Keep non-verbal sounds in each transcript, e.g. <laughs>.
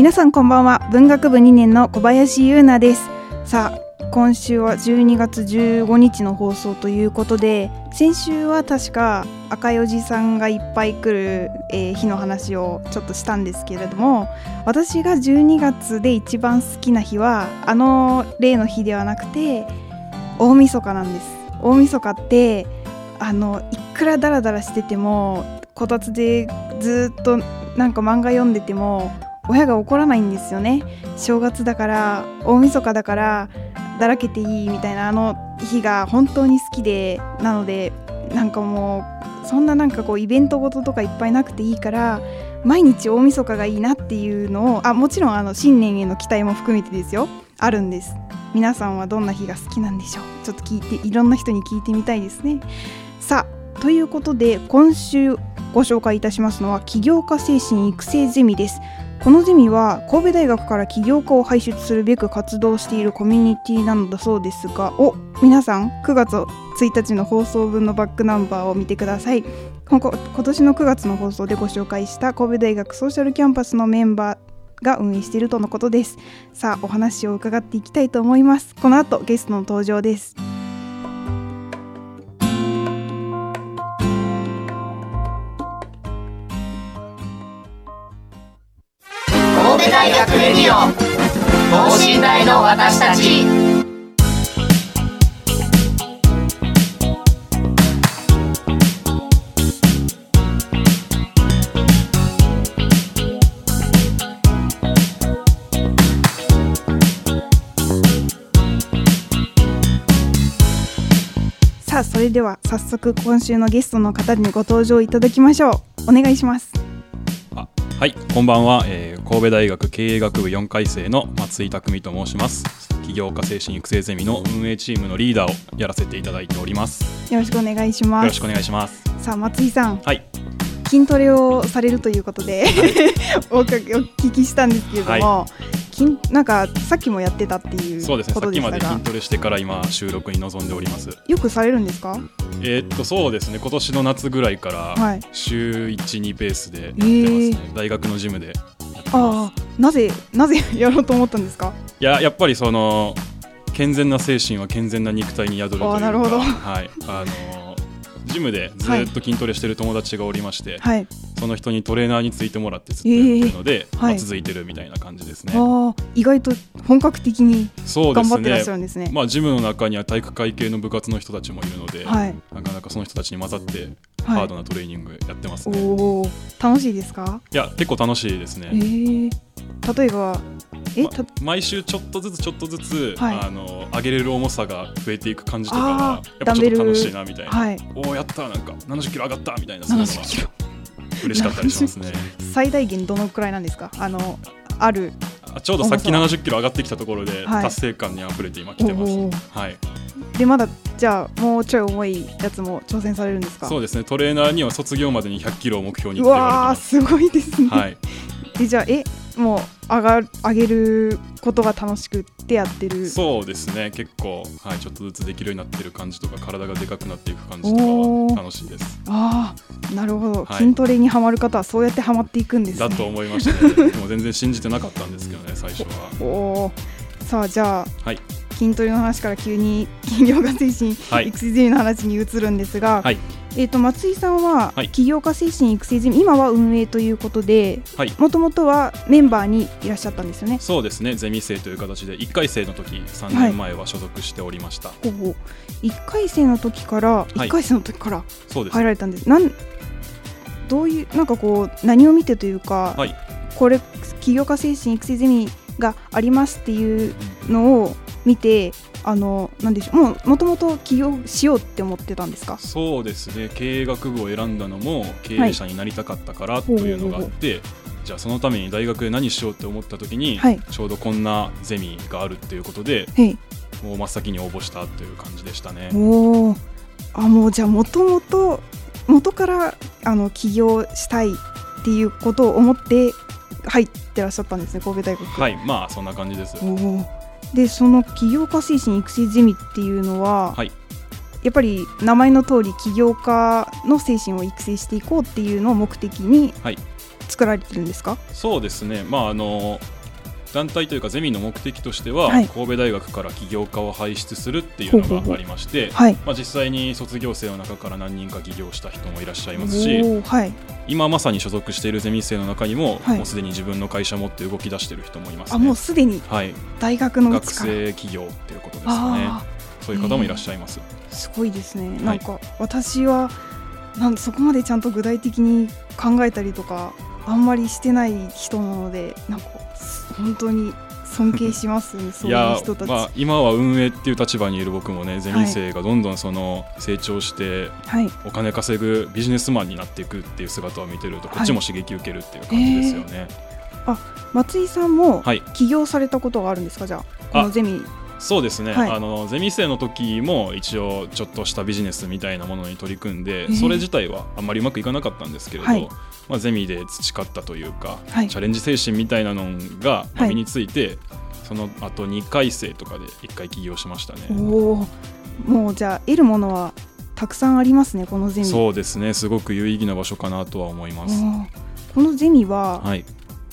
皆さんこんばんは。文学部2年の小林優奈です。さあ今週は12月15日の放送ということで先週は確か赤いおじさんがいっぱい来る、えー日の話をちょっとしたんですけれども私が12月で一番好きな日はあの例の日ではなくて大晦日なんです。大晦日ってあのいくらダラダラしててもこたつでずっとなんか漫画読んでても親が怒らないんですよね。正月だから大晦日だからだらけていいみたいなあの日が本当に好きでなのでなんかもうそんななんかこうイベントごととかいっぱいなくていいから毎日大晦日がいいなっていうのをあもちろんあの新年への期待も含めてですよ。あるんです。皆さんはどんな日が好きなんでしょう。ちょっと聞いていろんな人に聞いてみたいですね。さあということで今週ご紹介いたしますのは起業家精神育成ゼミです。このゼミは神戸大学から起業家を輩出するべく活動しているコミュニティなのだそうですがお皆さん9月1日の放送分のバックナンバーを見てください。今年の9月の放送でご紹介した神戸大学ソーシャルキャンパスのメンバーが運営しているとのことです。さあお話を伺っていきたいと思います。この後ゲストの登場です。大学レディオ。等身大の私たち。さあそれでは早速今週のゲストの方にご登場いただきましょう。お願いします。あはい、こんばんは、えー神戸大学経営学部4回生の松井匠と申します。起業家精神育成ゼミの運営チームのリーダーをやらせていただいております。よろしくお願いしますよろしくお願いします。さあ松井さんはい、筋トレをされるということで、おか <laughs> お聞きしたんですけれども、筋なんかさっきもやってたっていうそうですね。こさっきまで筋トレしてから今収録に臨んでおります。よくされるんですか？えーっとそうですね。今年の夏ぐらいからはい週1、2ペースでやってますね。大学のジムでああなぜなぜやろうと思ったんですか？す。いややっぱりその健全な精神は健全な肉体に宿るというか、あーなるほど。はい、あのジムでずっと筋トレしてる友達がおりまして、はいその人にトレーナーについてもらってずっとやってるので、えーはいまあ、続いてるみたいな感じですね。意外と本格的に頑張ってらっしゃるね。んですねまあジムの中には体育会系の部活の人たちもいるので、はいなかなかその人たちに混ざってはいハードなトレーニングやってますおね。お楽しいですか？いや結構楽しいですえね。ー、例えばえまた毎週ちょっとずつちょっとずつ、はいあの上げれる重さが増えていく感じとかあーがやっぱちょっと楽しいなみたいな。はいおおやったなんか70キロ上がったみたいなそういうの70キロが嬉しかったりしますね。<laughs> 最大限どのくらいなんですか？あのあるあちょうどさっき重70キロ上がってきたところで、はい達成感に溢れて今来てます。はい。でまだじゃあもうちょい重いやつも挑戦されるんですか？そうですね。トレーナーには卒業までに100キロを目標にわれてわーます。すごいですね、はい。えじゃあえもう上がる上げることが楽しくってやってる。そうですね。結構はいちょっとずつできるようになってる感じとか体がでかくなっていく感じとかは楽しいです。ああなるほど、はい。筋トレにはまる方はそうやってはまっていくんですね。だと思いましたね。<laughs> でも全然信じてなかったんですけどね最初は。おおさあじゃあはい。筋トレの話から急に起業家精神はい。育の話に移るんですが、はいえー、と松井さんははい起業家精神育成ゼミ今は運営ということではい。もともとはメンバーにいらっしゃったんですよね。そうですね。ゼミ生という形で1回生の時3はい年前は所属しておりました。ほうほう1回生の時からい1回生の時から入。られたんです、なんどういうなんかこう何を見てというか、はいこれ起業家精神育成ゼミがありますっていうのを見てあのなんでしょうもうもともと起業しようって思ってたんですか？そうですね。経営学部を選んだのも経営者になりたかったからというのがあって、じゃあそのために大学で何しようって思った時に、はい。ちょうどこんなゼミがあるっていうことでへい。もう真っ先に応募したという感じでしたね。おおあもうじゃあもともと元からあの起業したいっていうことを思って入ってらっしゃったんですね神戸大学。はい。まあそんな感じです。おおでその起業家精神育成ゼミっていうのは、はい。やっぱり名前の通り起業家の精神を育成していこうっていうのを目的にはい。作られてるんですか、そうですね、まあ、あの団体というかゼミの目的としては、はい。神戸大学から起業家を輩出するっていうのがありまして、はい。まあ、実際に卒業生の中から何人か起業した人もいらっしゃいますし、はい。今まさに所属しているゼミ生の中にも、はい。もうすでに自分の会社を持って動き出している人もいますあもねう。すでにはい、大学のう学生企業っていうことですかね。あそういう方もいらっしゃいます。ーすごいですね。なんか私はなんそこまでちゃんと具体的に考えたりとかあんまりしてない人なのでなんかす本当に尊敬しますね <laughs> そういう人たち、まあ、今は運営っていう立場にいる僕もねゼミ生がどんどんその成長してはい。お金稼ぐビジネスマンになっていくっていう姿を見てるとこっちも刺激受けるっていう感じですよね。松井さんもはい。起業されたことがあるんですか？じゃあこのゼミそうですね、はい。あのゼミ生の時も一応ちょっとしたビジネスみたいなものに取り組んで、ー。それ自体はあんまりうまくいかなかったんですけれど、はい。まあ、ゼミで培ったというか、はい。チャレンジ精神みたいなのが身について、その後2回生とかで1回起業しましたね。おおもうじゃあ得るものはたくさんありますねこのゼミ。そうですね。すごく有意義な場所かなとは思います。このゼミははい、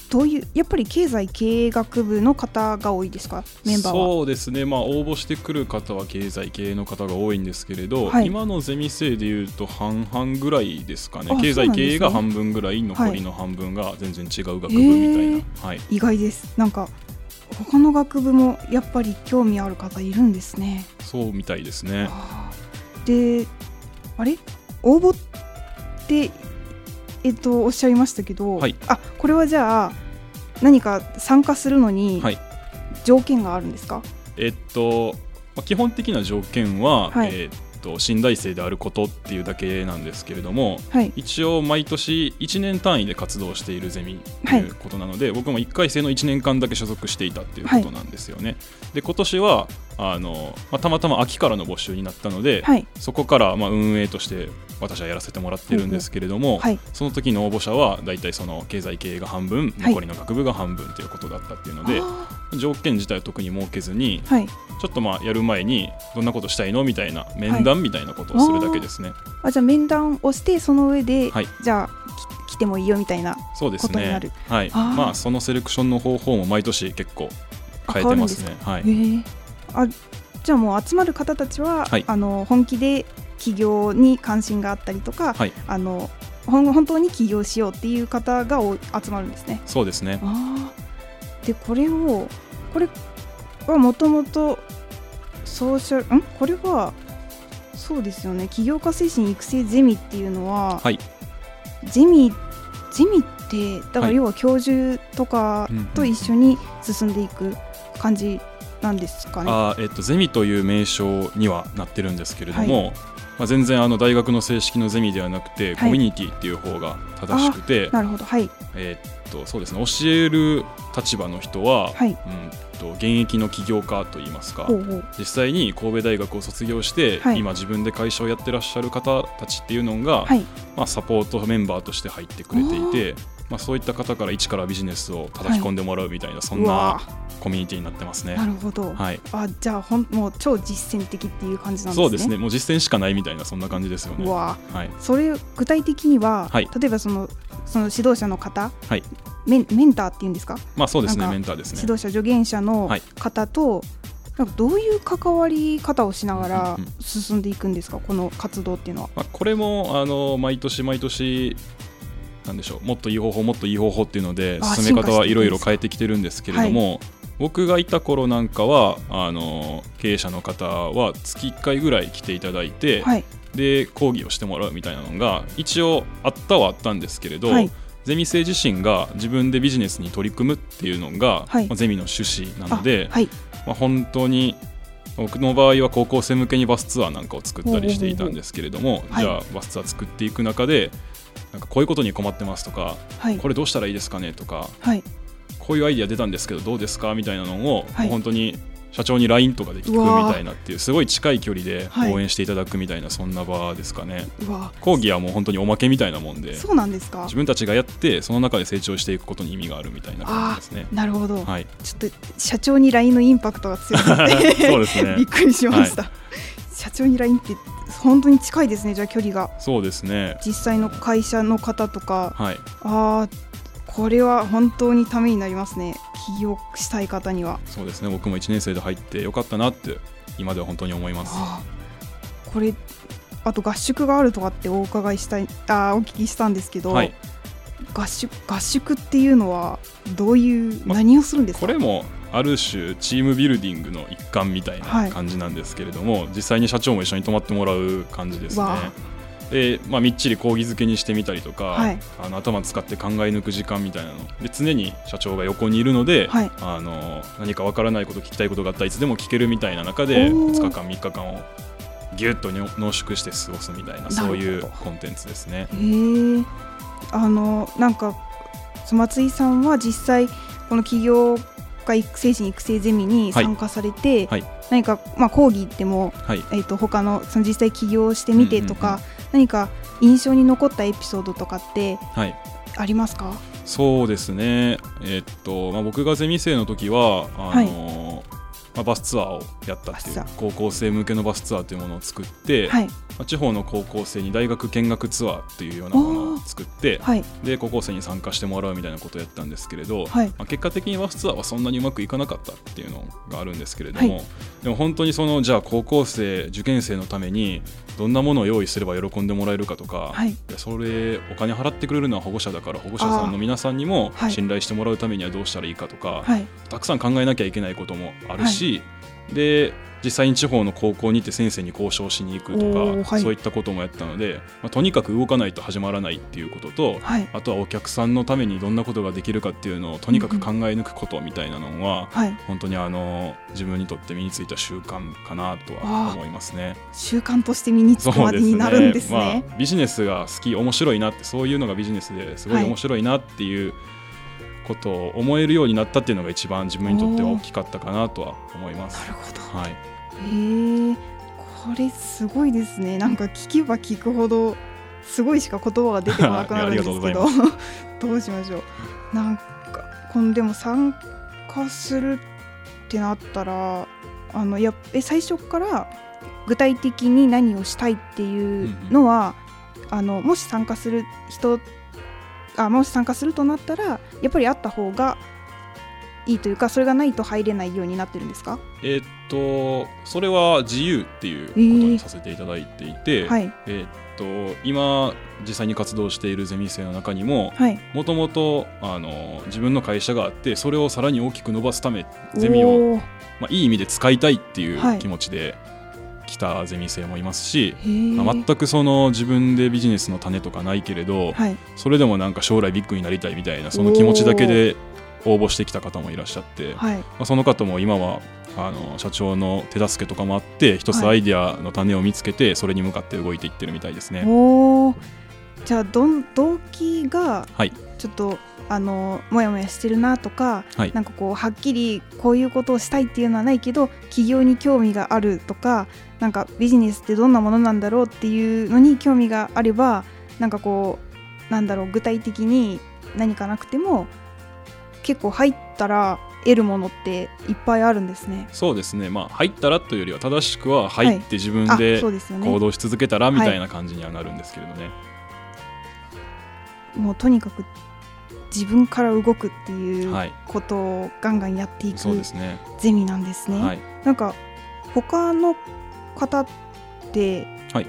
どういうやっぱり経済経営学部の方が多いですか？メンバーは。そうですね、まあ、応募してくる方は経済経営の方が多いんですけれど、はい。今のゼミ生でいうと半々ぐらいですかね。あ経済経営が半分ぐらい残りの半分が全然違う学部みたいな、はい、意外です。なんか他の学部もやっぱり興味ある方いるんですね。そうみたいですね。であれ？応募ってえっとおっしゃいましたけど、はい。あこれはじゃあ何か参加するのにはい。条件があるんですか、えっと、まあ基本的な条件は、はい。えっと新大生であることっていうだけなんですけれどもはい。一応毎年1年単位で活動しているゼミということなので、僕も1回生の1年間だけ所属していたっていうことなんですよね。で今年はあの、まあ、たまたま秋からの募集になったので、はい。そこからまあ運営として私はやらせてもらってるんですけれども、はい。その時の応募者は大体その経済経営が半分はい残りの学部が半分ということだったっていうので、あ条件自体は特に設けずにーはい。ちょっとまあやる前にどんなことしたいのみたいな面談みたいなことをするだけですね。あじゃあ面談をしてその上で、はい。じゃあき来てもいいよみたいなそうですね。ことになる。はい。まあそのセレクションの方法も毎年結構変えてますね。はい。あじゃあもう集まる方たちは、はい。あの本気で起業に関心があったりとか、はい。あの本当に起業しようっていう方がお集まるんですね。そうですね。でこれをこれはもともとソーシャルん？これはそうですよね。起業家精神育成ゼミっていうのは、はい。ゼミゼミってだかはい。ら要は教授とかうんうんと一緒に進んでいく感じなんですかね。あーえっとゼミという名称にはなってるんですけれども、まあ全然あの大学の正式のゼミではなくて、はい。コミュニティっていう方が正しくて、なるほど。はい。えっとそうですね教える立場の人は、はい。うんと現役の起業家といいますか。実際に神戸大学を卒業して、はい。今自分で会社をやってらっしゃる方たちっていうのが、はい。まあ、サポートメンバーとして入ってくれていてまあ、そういった方から一からビジネスを叩き込んでもらうみたいな、そんなコミュニティになってますね。なるほど、はい、あじゃあほんもう超実践的っていう感じなんですね。そうですね。もう実践しかないみたいなそんな感じですよね。はい、それ具体的には、はい。例えばそのその指導者の方、はい。メンメンターっていうんですか？まあそうですねメンターですね。指。導者助言者のはい。方と、なんかどういう関わり方をしながら進んでいくんですか、この活動っていうのは。まあ、これもあの毎年毎年なんでしょう。もっといい方法もっといい方法っていうのであ進め方はいろいろ変えてきてるんですけれども、僕がいた頃なんかはあの経営者の方は月1回ぐらい来ていただいて、はい。で講義をしてもらうみたいなのが一応あったはあったんですけれど、はい。ゼミ生自身が自分でビジネスに取り組むっていうのが、はい。まあゼミの趣旨なのであ、はい。まあ、本当に僕の場合は高校生向けにバスツアーなんかを作ったりしていたんですけれども、はい。じゃあバスツアー作っていく中でなんかこういうことに困ってますとか、はい。これどうしたらいいですかねとかはい。こういうアイディア出たんですけどどうですかみたいなのを、はい。本当に社長に LINE とかで聞くみたいなっていうすごい近い距離ではい。応援していただくみたいなそんな場ですかね、講義はもう本当におまけみたいなもんでそうなんですか？自分たちがやってその中で成長していくことに意味があるみたいな感じですね。なるほど、はい。ちょっと社長に LINE のインパクトが強くて <laughs> そうですね。<laughs> びっくりしました、社長に LINE って本当に近いですねじゃあ距離が。そうですね。実際の会社の方とか。はい。あーこれは本当にためになりますね。起業したい方には。そうですね。僕も1年生で入ってよかったなって今では本当に思います。これあと合宿があるとかってお伺いしたいあーお聞きしたんですけど、はい。合宿合宿っていうのはどういうま何をするんですか、これもある種チームビルディングの一環みたいはない。感じなんですけれども、実際に社長も一緒に泊まってもらう感じですね。わ。でまあ、みっちり講義付けにしてみたりとか、はい。あの頭使って考え抜く時間みたいなの。で常に社長が横にいるので、はい。あの何かわからないこと聞きたいことがあったらいつでも聞けるみたいな中でおー。2日間3日間をぎゅっと濃縮して過ごすみたいなそういうコンテンツですね。あのなんかそ松井さんは実際この起業家育成人育成ゼミに参加されて、はい。何か、まあ、講義でも、はい。えー、と他のその実際起業してみてとか、うんうん何か印象に残ったエピソードとかってはい。ありますか？そうですね、えっとまあ、僕がゼミ生の時はあの、まあ、バスツアーをやったっていう高校生向けのバスツアーというものを作って、はい。まあ、地方の高校生に大学見学ツアーっていうようなものを作ってはい。で高校生に参加してもらうみたいなことをやったんですけれど、はい。まあ、結果的にバスツアーはそんなにうまくいかなかったっていうのがあるんですけれども、はい。でも本当にそのじゃあ高校生受験生のためにどんなものを用意すれば喜んでもらえるかとか、はい。それお金払ってくれるのは保護者だから保護者さんの皆さんにもはい。信頼してもらうためにはどうしたらいいかとか、はい。たくさん考えなきゃいけないこともあるし、で実際に地方の高校に行って先生に交渉しに行くとか、はい。そういったこともやったので、まあ、とにかく動かないと始まらないっていうことと、はい。あとはお客さんのためにどんなことができるかっていうのをとにかく考え抜くことみたいなのは、はい。本当にあの自分にとって身についた習慣かなとは思いますね。習慣として身につくまでになるんですね。まあ、ビジネスが好き面白いなってそういうのがビジネスですごいはい。面白いなっていうことを思えるようになったっていうのが一番自分にとっては大きかったかなとは思います。な。るほど。はい、へえ。これすごいですね。なんか聞けば聞くほどすごいしか言葉が出てこなくなるんですけど。<laughs> <laughs> どうしましょう。なんかこのでも参加するってなったらあのやっえ最初から具体的に何をしたいっていうのは、あのもし参加する人あもし参加するとなったらやっぱりあった方がいいというかそれがないと入れないようになってるんですか？えーっとそれは自由っていうことにさせていただいていて、はい。えーっと今実際に活動しているゼミ生の中にもはい。もともとあの自分の会社があってそれをさらに大きく伸ばすためゼミをまあ、いい意味で使いたいっていはい。う気持ちで来たゼミ生もいますし、まあ全くその自分でビジネスの種とかないけれど、はい。それでもなんか将来ビッグになりたいみたいなその気持ちだけで応募してきた方もいらっしゃって、まはい。あ、その方も今はあの社長の手助けとかもあって一つはい。アイデアの種を見つけてそれに向かって動いていってるみたいですね。じゃあどん動機がはい。ちょっとあのもやもやしてるなとか、はい。なんかこうはっきりこういうことをしたいっていうのはないけど起業に興味があるとかなんかビジネスってどんなものなんだろうっていうのに興味があればなんかこうなんだろう具体的に何かなくても結構入ったら得るものっていっぱいあるんですね。そうですね、まあ、入ったらというよりは正しくは入って自分あで行動し続けたらみたいな感じにはなるんですけれどね。もうとにかく自分から動くっていうはいことをガンガンやっていくそうですね。ゼミなんですね。はい。なんか他の方ってはい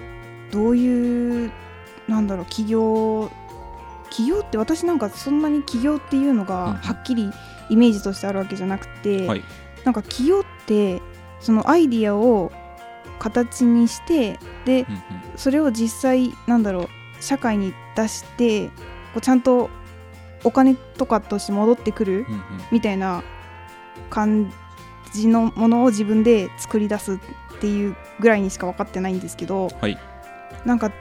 どういう、なんだろう起業起業って私なんかそんなに起業っていうのうんがはっきりイメージとしてあるわけじゃなくて、はいなんか起業ってそのアイディアを形にしてでうんうんそれを実際なんだろう社会に出してこうちゃんとお金とかとして戻ってくるみたいな感じのものを自分で作り出すっていうぐらいにしか分かってないんですけど、はい。なんか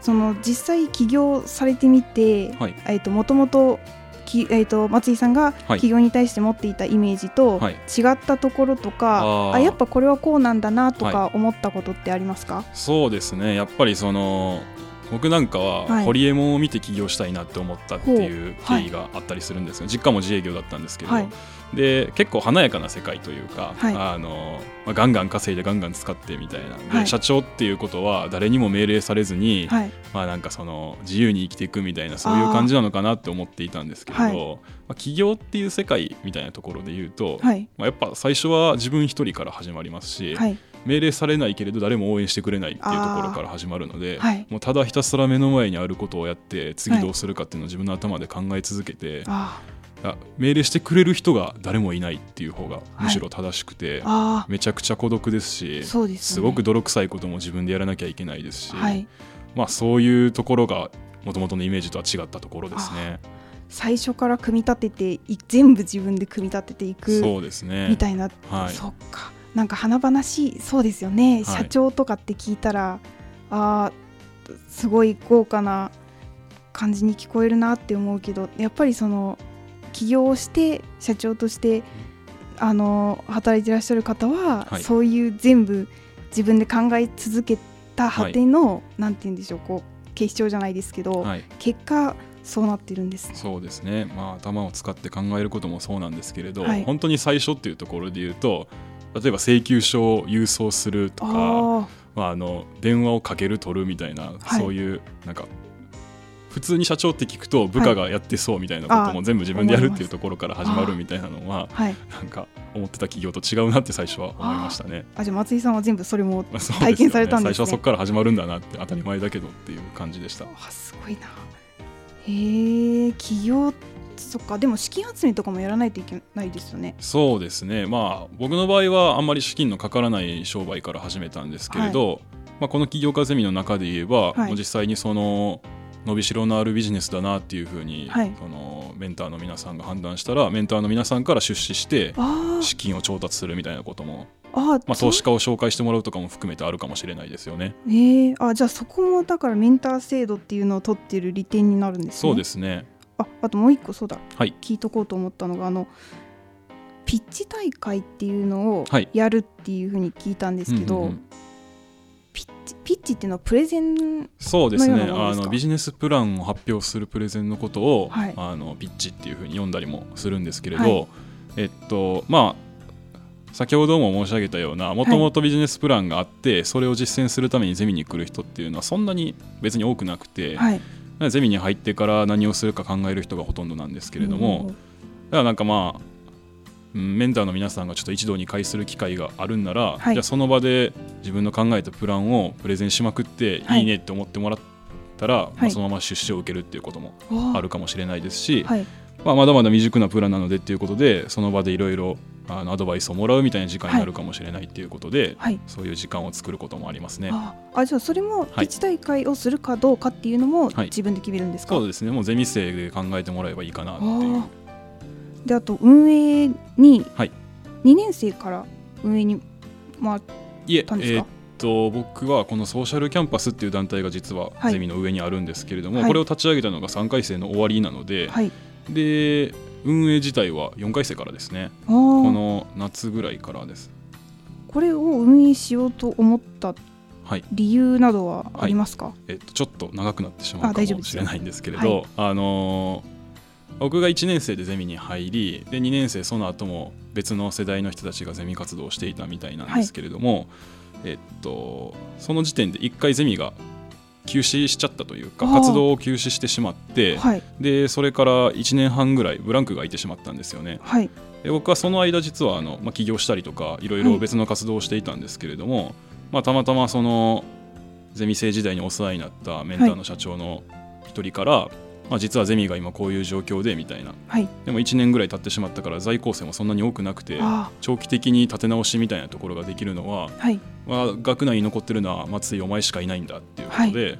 その実際起業されてみて、はい。えっともともときえー、と松井さんがはい。起業に対して持っていたイメージとはい。違ったところとか、あー。あやっぱこれはこうなんだなとはか思ったことってありますか、そうですね。やっぱりその僕なんかははい。ホリエモンを見て起業したいなって思ったっていう経緯があったりするんですよ、実家も自営業だったんですけど、はい。で結構華やかな世界というか、はい。あのまあ、ガンガン稼いでガンガン使ってみたいな。で、はい。社長っていうことは誰にも命令されずに、はい。まあ、なんかその自由に生きていくみたいなそういう感じなのかなって思っていたんですけれど、はい。まあ、起業っていう世界みたいなところで言うと、はい。まあ、やっぱ最初は自分一人から始まりますし、はい命令されないけれど誰も応援してくれないっていうところから始まるので、はい。もうただひたすら目の前にあることをやって次どうするかっていうのを自分の頭で考え続けて、ああ。命令してくれる人が誰もいないっていう方がむしろ正しくて、ーあ。めちゃくちゃ孤独ですしす、ね、すごく泥臭いことも自分でやらなきゃいけないですし、はい。まあ、そういうところがもともとのイメージとは違ったところですね。最初から組み立ててい全部自分で組み立てていくそうですね。みたいな、はい。そっかなんか華々しいそうですよね、はい。社長とかって聞いたらあーすごい豪華な感じに聞こえるなって思うけどやっぱりその起業をして社長としてあの働いてらっしゃる方は、はい。そういう全部自分で考え続けた果ての、なんて言うんでしょうこう警視庁じゃないですけど、はい、結果そうなってるんですね。そうですね、まあ、頭を使って考えることもそうなんですけれど、はい。本当に最初っていうところで言うと例えば請求書を郵送するとかあまあ、あの電話をかける取るみたいな、はい。そういうなんか普通に社長って聞くと部下がやってそうみたいなことあも全部自分でやるっていうところから始まるみたいなのはー。はい。なんか思ってた企業と違うなって最初は思いましたね。あじゃあ松井さんは全部それも体験されたんですね。最初はそこから始まるんだなって当たり前だけどっていう感じでした。あすごいな。へえ企業そっかでも資金集めとかもやらないといけないですよね。そうですね。まあ僕の場合はあんまり資金のかからない商売から始めたんですけれど、まあ、この起業家ゼミの中で言えば、はい。実際にその伸びしろのあるビジネスだなっていうふうに、はい。そのメンターの皆さんが判断したらメンターの皆さんから出資してあ資金を調達するみたいなことも、ああまあ、投資家を紹介してもらうとかも含めてあるかもしれないですよね。ええあじゃあそこもだからメンター制度っていうのを取ってる利点になるんですね。そうですねああともう一個そうだ。はい。聞いとこうと思ったのがあのピッチ大会っていうのをはい。やるっていうふうに聞いたんですけど、うんうんうん。ピッチピッチっていうのはプレゼンそうですね。あのビジネスプランを発表するプレゼンのことを、はい。あのピッチっていうふうに読んだりもするんですけれど、はい。えっとまあ先ほども申し上げたようなもともとビジネスプランがあって、それを実践するためにゼミに来る人っていうのはそんなに別に多くなくて、はいゼミに入ってから何をするか考える人がほとんどなんですけれども、だからなんかまあうんメンターの皆さんがちょっと一堂に会する機会があるんなら、はい。じゃあその場で自分の考えたプランをプレゼンしまくって、はいい、いねって思ってもらったら、まはい。あ、そのまま出資を受けるっていうこともああるかもしれないですし、はい。まあ、まだまだ未熟なプランなのでっていうことでその場でいろいろあのアドバイスをもらうみたいな時間になるかもしれないっていうことで、はい。そういう時間を作ることもありますね。ああじゃあそれもはいピッチ大会をするかどうかっていうのもはい。自分で決めるんですか、そうですね。もうゼミ生で考えてもらえばいいかなっていう。あであと運営にはい。2年生から運営に回っいえたんですか？えーっと僕はこのソーシャルキャンパスっていう団体が実ははい。ゼミの上にあるんですけれども、はい。これを立ち上げたのが3回生の終わりなので、はい。で運営自体は4回生からですね。この夏ぐらいからです。これを運営しようと思ったはい。理由などはありますか、えっと、ちょっと長くなってしまうかもしれないんですけれはど、あのー僕が1年生でゼミに入りで2年生その後も別の世代の人たちがゼミ活動をしていたみたいなんですけれども、えっと、その時点で1回ゼミが休止しちゃったというか活動を休止してしまってはい。でそれから1年半ぐらいブランクが空いてしまったんですよね。はい。で僕はその間実はあの、まあ、起業したりとかいろいろ別の活動をしていたんですけれども、まあ、たまたまそのゼミ生時代にお世話になったメンターの社長の一人から、まあ、実はゼミが今こういう状況でみたいな。はい。でも1年ぐらい経ってしまったから在校生もそんなに多くなくてあ長期的に立て直しみたいなところができるのは、ーはいまあ、学内に残ってるのは松井お前しかいないんだっていうことで、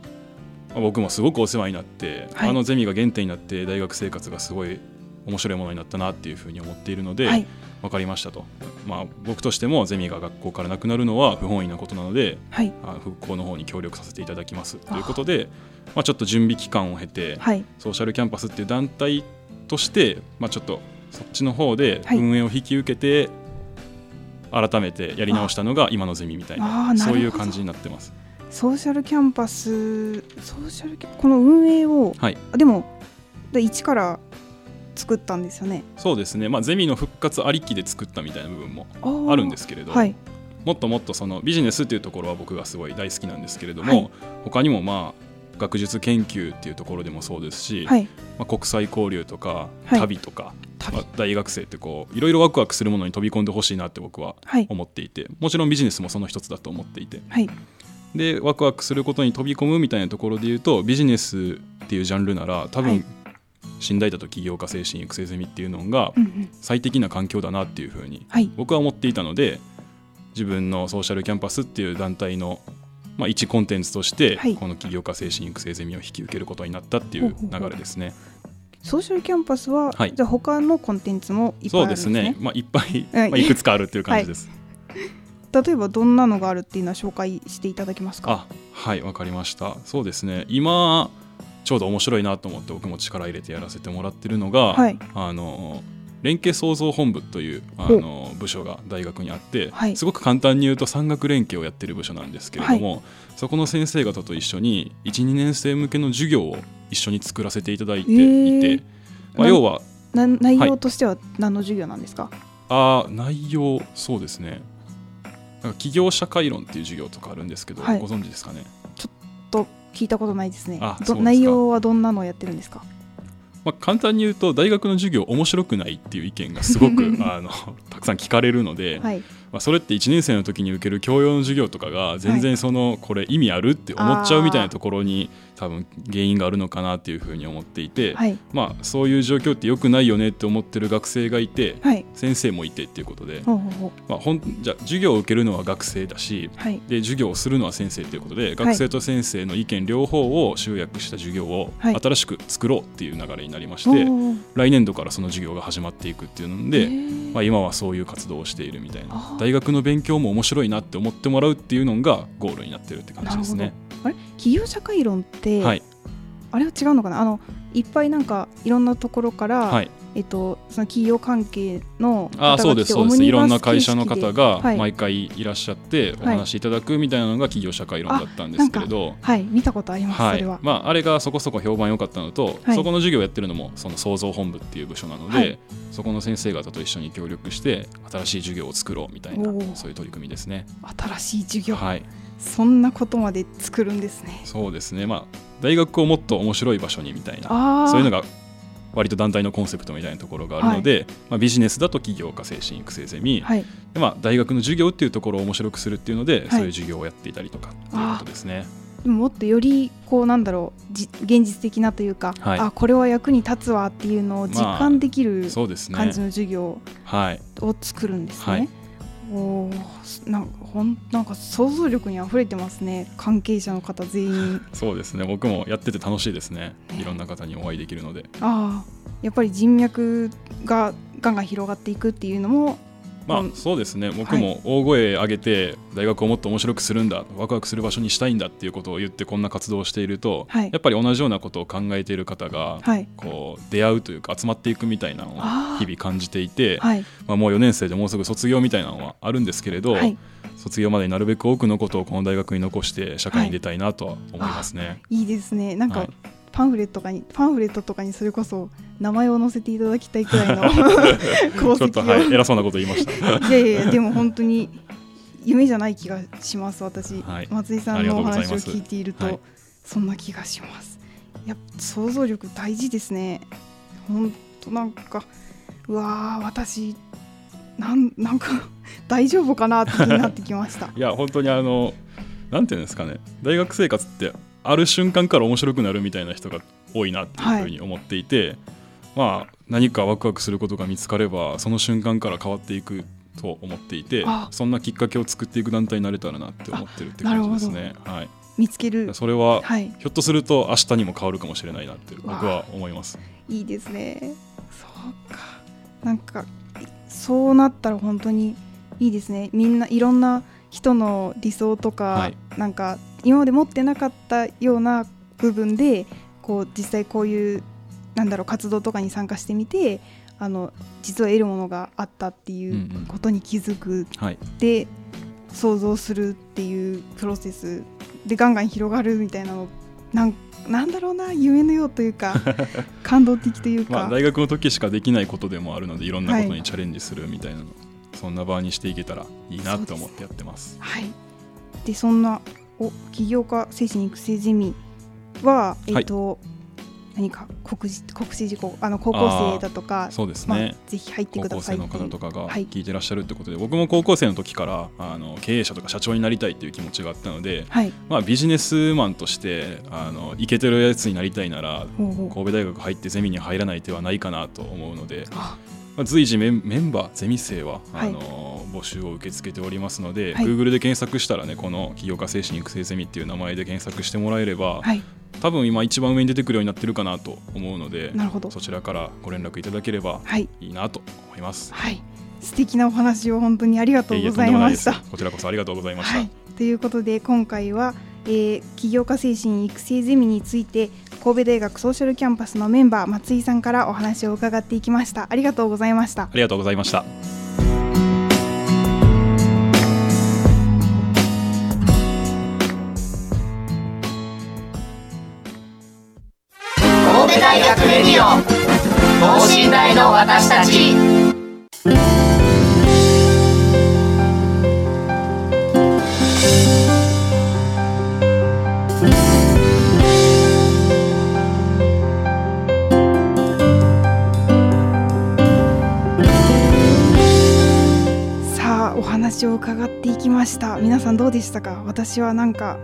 まあ僕もすごくお世話になって、はい。あのゼミが原点になって大学生活がすごい面白いものになったなっていうふうに思っているので、はい。分かりましたと、まあ、僕としてもゼミが学校からなくなるのは不本意なことなのではい。あ復興の方に協力させていただきますということでまあ、ちょっと準備期間を経て、はい。ソーシャルキャンパスっていう団体として、まあ、ちょっとそっちの方ではい。運営を引き受けて、改めてやり直したのが今のゼミみたいなそういう感じになってます。ソーシャルキャンパスソーシャルキャこの運営をはい。あでもで一から作ったんですよね。そうですね、まあ、ゼミの復活ありきで作ったみたいな部分もああるんですすけれど、はい。もっともっとそのビジネスっていうところは僕がすごい大好きなんですけれども、はい。他にもまあ学術研究っていうところでもそうですし、はい。まあ、国際交流とかはい。旅とか、旅まあ、大学生ってこういろいろワクワクするものに飛び込んでほしいなって僕ははい。思っていてもちろんビジネスもその一つだと思っていて。はい。でワクワクすることに飛び込むみたいなところで言うとビジネスっていうジャンルなら多分、はい。新大田と起業家精神育成ゼミっていうのが最適な環境だなっていうふうにはい。僕は思っていたので自分のソーシャルキャンパスっていう団体の、まあ、一コンテンツとして、はい。この起業家精神育成ゼミを引き受けることになったっていう。流れですね。ソーシャルキャンパスは、はい。じゃあ他のコンテンツもいっぱいあそうでるんですすね。ね、まあ、いっぱい、はいまあ、いくつかあるっていう感じです。例えばどんなのがあるっていうのは紹介していただけますか？あはいわかりました。そうですね。今ちょうど面白いなと思って僕も力入れてやらせてもらってるのが、はい。あの連携創造本部というあの部署が大学にあって、はい。すごく簡単に言うと産学連携をやってる部署なんですけれども、そこの先生方と一緒に12年生向けの授業を一緒に作らせていただいていて、えー。まあ、要はな内容としては何の授業なんですか、あー内容そうですね。なんか企業社会論っていう授業とかあるんですけど、はい。ご存知ですかね？と聞いたことないですね。内容はどんなのをやってるんですか？まあ、簡単に言うと大学の授業面白くないっていう意見がすごく <laughs> あのたくさん聞かれるので、はいまあ、それって1年生の時に受ける教養の授業とかが全然そのこれ意味あるって思っちゃうみたいなところに多分原因があるのかなっていうふうに思っていて、はい。まあ、そういう状況って良くないよねって思ってる学生がいてはい先生もいてっていうことで、まあ、ほんじゃあ授業を受けるのは学生だしはい。で授業をするのは先生ということで学生と先生の意見両方を集約した授業をはい。新しく作ろうっていう流れになりまして、来年度からその授業が始まっていくっていうので、まあ、今はそういう活動をしているみたいあなー大学の勉強も面白いなって思ってもらうっていうのがゴールになってるって感じですね。あれ？企業社会論って、はい、あれは違うのかな？あのいっぱいなんかいろんなところから、はい、えっと、その企業関係のあーそうですそうです。いろんな会社の方がはい。毎回いらっしゃってお話しいただくみたいなのが企業社会論だったんですけれど。はい。見たことあります、はい。それは、まあ、あれがそこそこ評判良かったのと、はい。そこの授業をやってるのもその創造本部っていう部署なので、はい。そこの先生方と一緒に協力して新しい授業を作ろうみたいなそういう取り組みですね。新しい授業、はい、そんなことまで作るんですね。そうですね、まあ、大学をもっと面白い場所にみたいなそういうのが割と団体のコンセプトみたいなところがあるので、まあ、ビジネスだと起業家精神育成ゼミ、はい。でまあ、大学の授業っていうところを面白くするっていうので、い。そういう授業をやっていたりとかっていうことですね。でももっとよりこうなんだろうじ現実的なというか、はい。あこれは役に立つわっていうのを実感できるそうですね。感じの授業はい。を作るんですね。はいおーなんかほんなんか想像力にあふれてますね。関係者の方全員。<laughs> そうですね。僕もやってて楽しいですね。ね。いろんな方にお会いできるので。ああやっぱり人脈がガンガン広がっていくっていうのもまあうん。そうですね。僕も大声上げて大学をもっと面白くするんだワクワクする場所にしたいんだっていうことを言ってこんな活動をしていると、はい。やっぱり同じようなことを考えている方がはい。こう出会うというか集まっていくみたいなのを日々感じていて、はい。まあ、もう4年生でもうすぐ卒業みたいなのはあるんですけれど、はい。卒業までになるべく多くのことをこの大学に残して社会に出たいなとは思いますね。いいですね。なんか、はいパンフレットとかにパンフレットとかにそれこそ名前を載せていただきたいくらいの <laughs> 功ちょっと、績を、はい、偉そうなこと言いました。いやいやでも本当に夢じゃない気がします私、はい。松井さんのお話を聞いていると、はいそんな気がします。やっぱ想像力大事ですね。本当なんかうわー私なんなんか大丈夫かなって気になってきました。<laughs> いや本当にあのなんていうんですかね。大学生活ってある瞬間から面白くなるみたいな人が多いなっていうふうに思っていて、まあ何かワクワクすることが見つかればその瞬間から変わっていくと思っていてあ。そんなきっかけを作っていく団体になれたらなって思ってるって感じですね。はい、見つける。それは、はい。ひょっとすると明日にも変わるかもしれないなって僕は思います。いいですね。そうか。なんかそうなったら本当にいいですね。みんないろんな人の理想とか、はい、なんか今まで持ってなかったような部分でこう実際こういうなんだろう活動とかに参加してみてあの実は得るものがあったっていうことに気づく、うんうんはい、で想像するっていうプロセスでガンガン広がるみたいなのなんなんだろうな夢のようというか <laughs> 感動的というか、まあ、大学の時しかできないことでもあるのでいろんなことにチャレンジするみたいなの、はい、そんな場にしていけたらいいなと思ってやってます。はい、でそんなお起業家精神育成ゼミは、えーと、はい何か告示告知事項あの高校生だとかそうですね、まあ、ぜひ入ってください高校生の方とかが聞いてらっしゃるってことで、はい、僕も高校生の時からあの経営者とか社長になりたいっていう気持ちがあったので、はい、まあ、ビジネスマンとしてあのイケてるやつになりたいなら神戸大学入ってゼミに入らない手はないかなと思うので。まあ、随時メンバーゼミ生は、あの募集を受け付けておりますので、はい、Google で検索したらねこの起業家精神育成ゼミっていう名前で検索してもらえれば、はい、多分今一番上に出てくるようになってるかなと思うのでなるほど。そちらからご連絡いただければい。いなと思います。はい、素敵なお話を本当にありがとうございました。こちらこそありがとうございました。はい、ということで今回は、えー、起業家精神育成ゼミについて神戸大学ソーシャルキャンパスのメンバー松井さんからお話を伺っていきました。ありがとうございました。ありがとうございました。大学レディオ等身大の私たちを伺っていきました。皆さんどうでしたか？私はなんか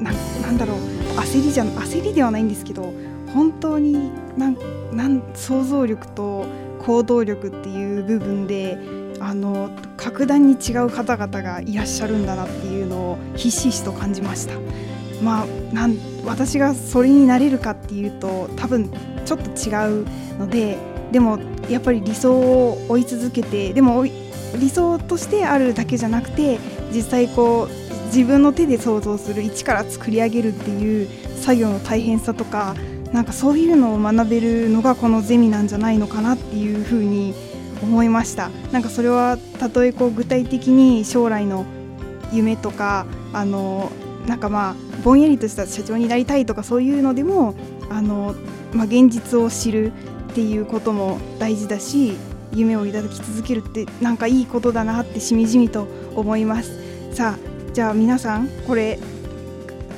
なんだろう。焦りじゃ焦りではないんですけど本当になんなん想像力と行動力っていう部分であの格段に違う方々がいらっしゃるんだなっていうのをひしひしと感じました。まあ、なん私がそれになれるかっていうと多分ちょっと違うのででもやっぱり理想を追い続けてでも理想としてあるだけじゃなくて実際こう自分の手で想像する一から作り上げるっていう作業の大変さとかなんかそういうのを学べるのがこのゼミなんじゃないのかなっていうふうに思いました。なんかそれはたとえこう具体的に将来の夢とかあのなんかまあぼんやりとした社長になりたいとかそういうのでもあの、まあ、現実を知るっていうことも大事だし夢を抱き続けるってなんかいいことだなってしみじみと思います。さあじゃあ皆さんこれ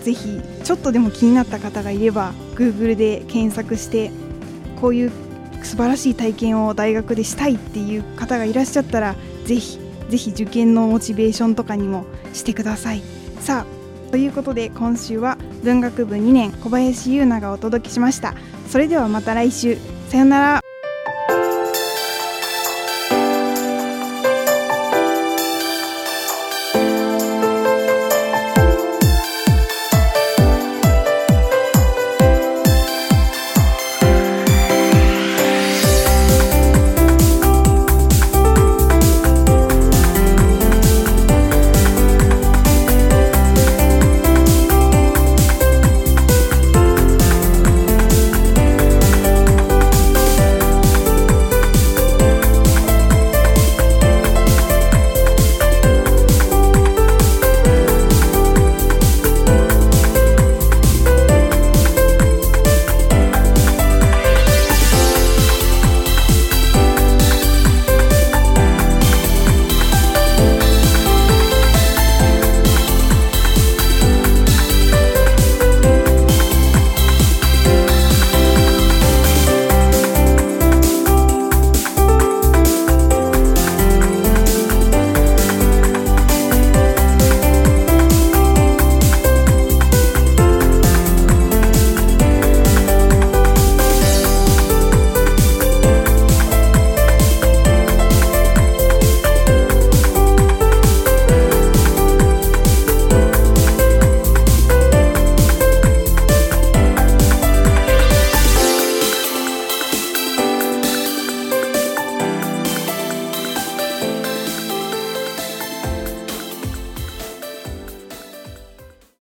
ぜひちょっとでも気になった方がいれば Google で検索してこういう素晴らしい体験を大学でしたいっていう方がいらっしゃったらぜひぜひ受験のモチベーションとかにもしてください。さあということで今週は文学部2年小林優奈がお届けしました。それではまた来週。さよなら。